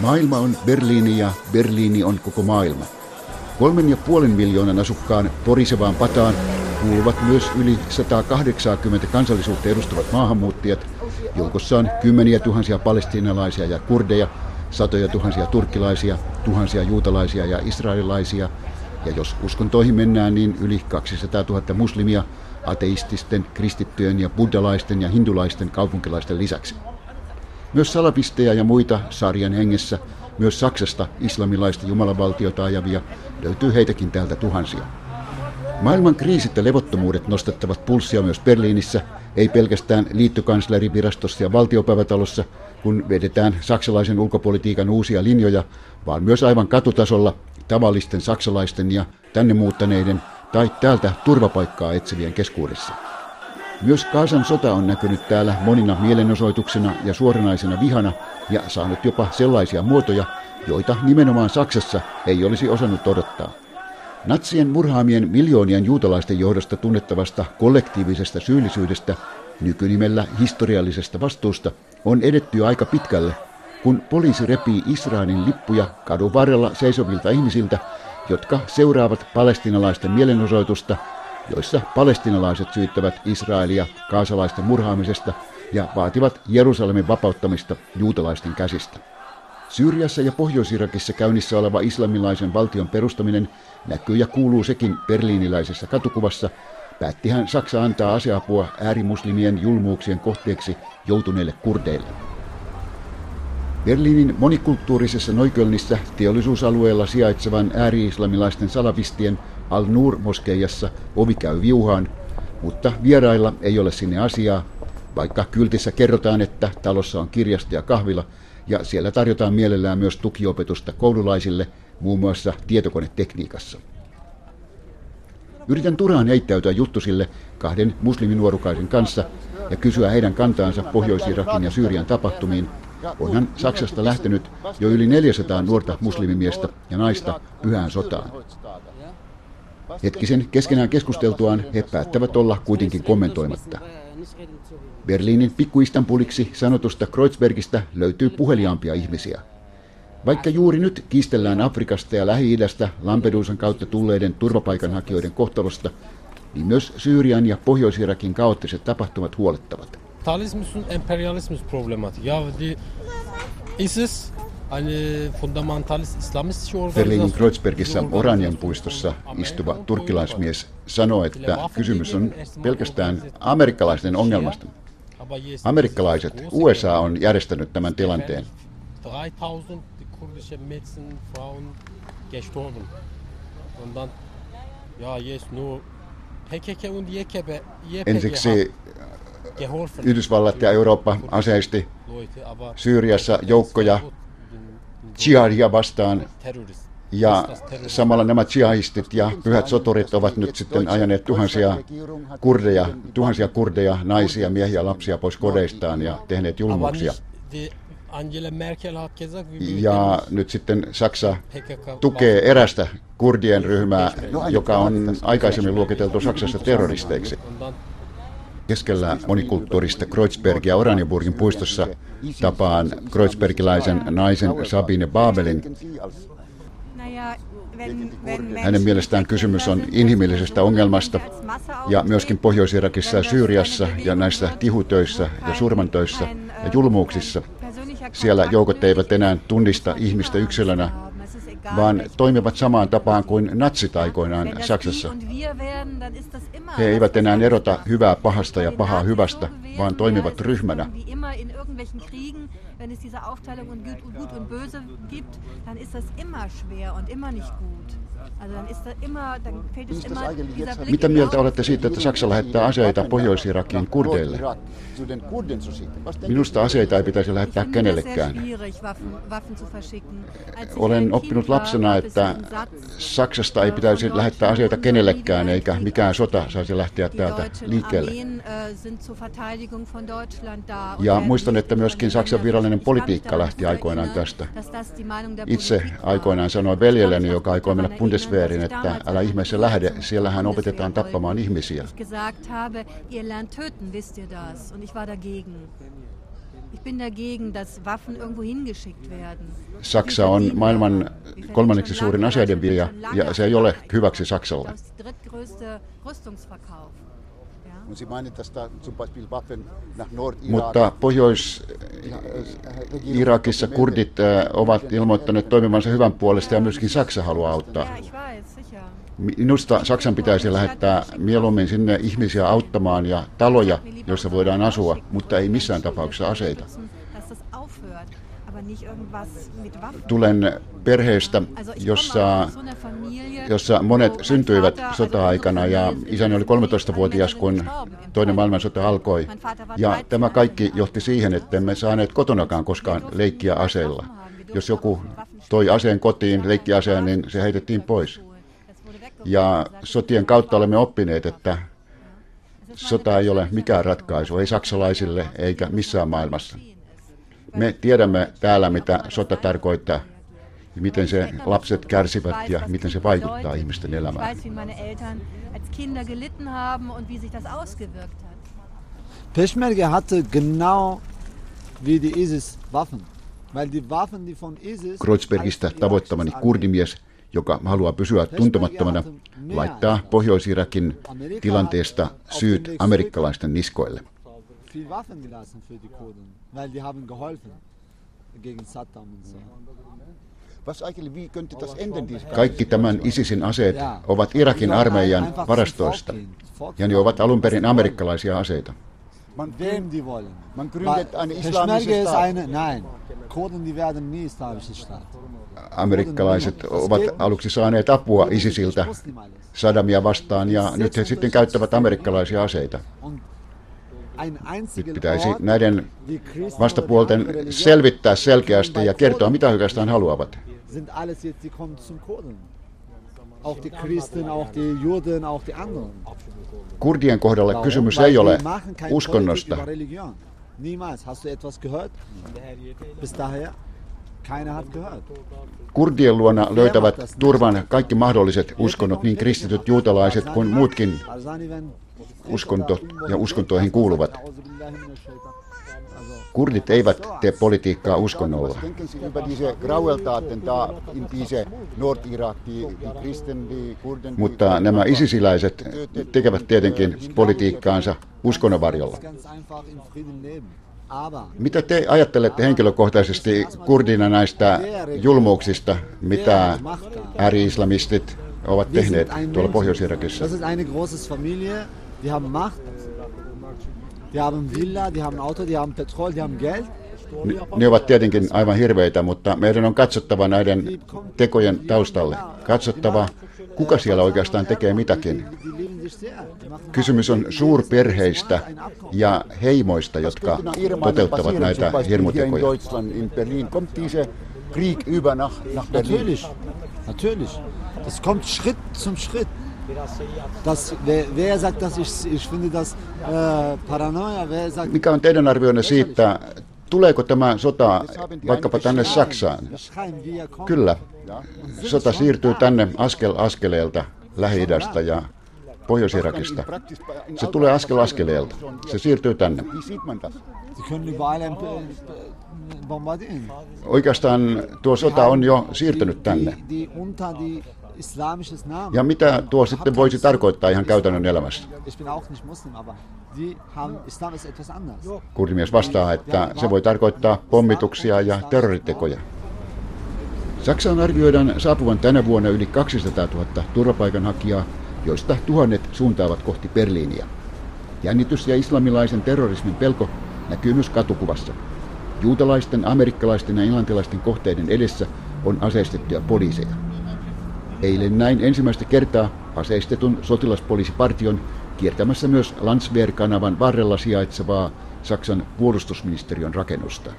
Maailma on Berliini ja Berliini on koko maailma. Kolmen ja puolen miljoonan asukkaan porisevaan pataan kuuluvat myös yli 180 kansallisuutta edustavat maahanmuuttajat. Joukossa on kymmeniä tuhansia palestiinalaisia ja kurdeja, satoja tuhansia turkkilaisia, tuhansia juutalaisia ja israelilaisia. Ja jos uskontoihin mennään, niin yli 200 000 muslimia ateististen, kristittyjen ja buddalaisten ja hindulaisten kaupunkilaisten lisäksi. Myös salapisteja ja muita sarjan hengessä, myös Saksasta islamilaista jumalavaltiota ajavia, löytyy heitäkin täältä tuhansia. Maailman kriisit ja levottomuudet nostattavat pulssia myös Berliinissä, ei pelkästään liittokanslerivirastossa ja valtiopäivätalossa, kun vedetään saksalaisen ulkopolitiikan uusia linjoja, vaan myös aivan katutasolla tavallisten saksalaisten ja tänne muuttaneiden tai täältä turvapaikkaa etsivien keskuudessa. Myös Kaasan sota on näkynyt täällä monina mielenosoituksena ja suoranaisena vihana ja saanut jopa sellaisia muotoja, joita nimenomaan Saksassa ei olisi osannut odottaa. Natsien murhaamien miljoonien juutalaisten johdosta tunnettavasta kollektiivisesta syyllisyydestä, nykynimellä historiallisesta vastuusta, on edetty aika pitkälle, kun poliisi repii Israelin lippuja kadun varrella seisovilta ihmisiltä, jotka seuraavat palestinalaisten mielenosoitusta, joissa palestinalaiset syyttävät Israelia kaasalaisten murhaamisesta ja vaativat Jerusalemin vapauttamista juutalaisten käsistä. Syyriassa ja Pohjois-Irakissa käynnissä oleva islamilaisen valtion perustaminen näkyy ja kuuluu sekin berliiniläisessä katukuvassa. Päättihän Saksa antaa aseapua äärimuslimien julmuuksien kohteeksi joutuneille kurdeille. Berliinin monikulttuurisessa Noikölnissä teollisuusalueella sijaitsevan ääri-islamilaisten salavistien Al-Nur-moskeijassa ovi käy viuhaan, mutta vierailla ei ole sinne asiaa, vaikka kyltissä kerrotaan, että talossa on kirjasto ja kahvila – ja siellä tarjotaan mielellään myös tukiopetusta koululaisille, muun muassa tietokonetekniikassa. Yritän turhaan heittäytyä juttusille kahden musliminuorukaisen kanssa ja kysyä heidän kantaansa Pohjois-Irakin ja Syyrian tapahtumiin. Onhan Saksasta lähtenyt jo yli 400 nuorta muslimimiestä ja naista pyhään sotaan. Hetkisen keskenään keskusteltuaan he päättävät olla kuitenkin kommentoimatta. Berliinin pikku-Istanbuliksi sanotusta Kreuzbergistä löytyy puheliaampia ihmisiä. Vaikka juuri nyt kiistellään Afrikasta ja Lähi-idästä Lampedusan kautta tulleiden turvapaikanhakijoiden kohtalosta, niin myös Syyrian ja Pohjois-Irakin kaoottiset tapahtumat huolettavat. Talismus und Imperialismus problematik. Ja, die ISIS Berliinin Kreuzbergissa Oranian puistossa istuva turkkilaismies sanoo, että kysymys on pelkästään amerikkalaisten ongelmasta. Amerikkalaiset, USA on järjestänyt tämän tilanteen. Ensiksi Yhdysvallat ja Eurooppa aseisti Syyriassa joukkoja jihadia vastaan. Ja samalla nämä jihadistit ja pyhät soturit ovat nyt sitten ajaneet tuhansia kurdeja, tuhansia kurdeja, naisia, miehiä, lapsia pois kodeistaan ja tehneet julmuuksia. Ja nyt sitten Saksa tukee erästä kurdien ryhmää, joka on aikaisemmin luokiteltu Saksassa terroristeiksi. Keskellä monikulttuurista Kreuzbergia Oranienburgin puistossa tapaan kreuzbergilaisen naisen Sabine Babelin. Hänen mielestään kysymys on inhimillisestä ongelmasta ja myöskin Pohjois-Irakissa ja Syyriassa ja näissä tihutöissä ja surmantöissä ja julmuuksissa. Siellä joukot eivät enää tunnista ihmistä yksilönä, vaan toimivat samaan tapaan kuin natsit aikoinaan Saksassa. He eivät enää erota hyvää pahasta ja pahaa hyvästä, vaan toimivat ryhmänä. Wenn es diese Aufteilung in gut und böse gibt, dann ist das immer schwer und immer nicht gut. Mitä mieltä olette siitä, että Saksa lähettää aseita Pohjois-Irakin kurdeille? Minusta aseita ei pitäisi lähettää kenellekään. Olen oppinut lapsena, että Saksasta ei pitäisi lähettää aseita kenellekään, eikä mikään sota saisi lähteä täältä liikkeelle. Ja muistan, että myöskin Saksan virallinen politiikka lähti aikoinaan tästä. Itse aikoinaan sanoin veljelleni, joka aikoi mennä Bundeswehrin, että älä ihmeessä lähde, siellähän opetetaan tappamaan ihmisiä. Saksa on maailman kolmanneksi suurin aseiden viejä ja se ei ole hyväksi Saksalle. Mutta Pohjois-Irakissa kurdit äh, ovat ilmoittaneet toimivansa hyvän puolesta ja myöskin Saksa haluaa auttaa. Minusta Saksan pitäisi lähettää mieluummin sinne ihmisiä auttamaan ja taloja, joissa voidaan asua, mutta ei missään tapauksessa aseita. Tulen perheestä, jossa, jossa monet syntyivät sota-aikana ja isäni oli 13-vuotias, kun toinen maailmansota alkoi. Ja tämä kaikki johti siihen, että emme saaneet kotonakaan koskaan leikkiä aseella. Jos joku toi aseen kotiin, leikkiaseen, niin se heitettiin pois. Ja sotien kautta olemme oppineet, että sota ei ole mikään ratkaisu, ei saksalaisille eikä missään maailmassa. Me tiedämme täällä, mitä sota tarkoittaa, miten se lapset kärsivät ja miten se vaikuttaa ihmisten elämään. Peşmerge hatte genau wie die ISIS Waffen. Weil die Waffen, die von ISIS... Kreuzbergistä tavoittamani kurdimies, joka haluaa pysyä tuntemattomana, laittaa Pohjois-Irakin tilanteesta syyt amerikkalaisten niskoille viel Waffen gelassen für die Kurden, weil die haben geholfen gegen Saddam und so. Kaikki tämän ISISin aseet ovat Irakin armeijan varastoista, ja ne ovat alun perin amerikkalaisia aseita. Wem die wollen. Man gründet eine islamische Staat. Eine, nein, Kurden die werden nie islamische Staat. Amerikkalaiset ovat aluksi saaneet apua ISISiltä Saddamia vastaan ja nyt he sitten käyttävät amerikkalaisia aseita. Nyt pitäisi näiden vastapuolten selvittää selkeästi ja kertoa, mitä oikeastaan haluavat. Kurdien kohdalla kysymys ei ole uskonnosta. Kurdien luona löytävät turvan kaikki mahdolliset uskonnot, niin kristityt, juutalaiset kuin muutkin uskonto ja uskontoihin kuuluvat. Kurdit eivät tee politiikkaa uskonnolla. Mutta nämä isisiläiset tekevät tietenkin politiikkaansa uskonnon varjolla. Mitä te ajattelette henkilökohtaisesti kurdina näistä julmuuksista, mitä ääri-islamistit ovat tehneet tuolla Pohjois-Irakissa? Die haben Macht, die haben Villa, die haben Auto, die haben Petrol, die haben Geld. Ne ovat tietenkin aivan hirveitä, mutta meidän on katsottava näiden tekojen taustalle. Katsottava, kuka siellä oikeastaan tekee mitäkin. Kysymys on suurperheistä ja heimoista, jotka toteuttavat näitä hirmutekoja. Natürlich, natürlich. Das kommt Schritt zum Schritt. Das, wer, wer sagt das? Ich, ich finde das äh, Paranoia. Wer sagt, Mikä on teidän arvionne siitä, tuleeko tämä sota vaikkapa tänne Saksaan? Kyllä. Sota siirtyy tänne askel askeleelta Lähi-idästä ja Pohjois-Irakista. Se tulee askel askeleelta. Se siirtyy tänne. Oikeastaan tuo sota on jo siirtynyt tänne. Ja mitä tuo sitten voisi tarkoittaa ihan käytännön elämässä? Kurdimies vastaa, että se voi tarkoittaa pommituksia ja terroritekoja. Saksaan arvioidaan saapuvan tänä vuonna yli 200 000 turvapaikanhakijaa, joista tuhannet suuntaavat kohti Berliiniä. Jännitys ja islamilaisen terrorismin pelko näkyy myös katukuvassa. Juutalaisten, amerikkalaisten ja englantilaisten kohteiden edessä on aseistettuja poliiseja. Eilen näin ensimmäistä kertaa aseistetun sotilaspoliisipartion kiertämässä myös Landswehr-kanavan varrella sijaitsevaa Saksan puolustusministeriön rakennusta.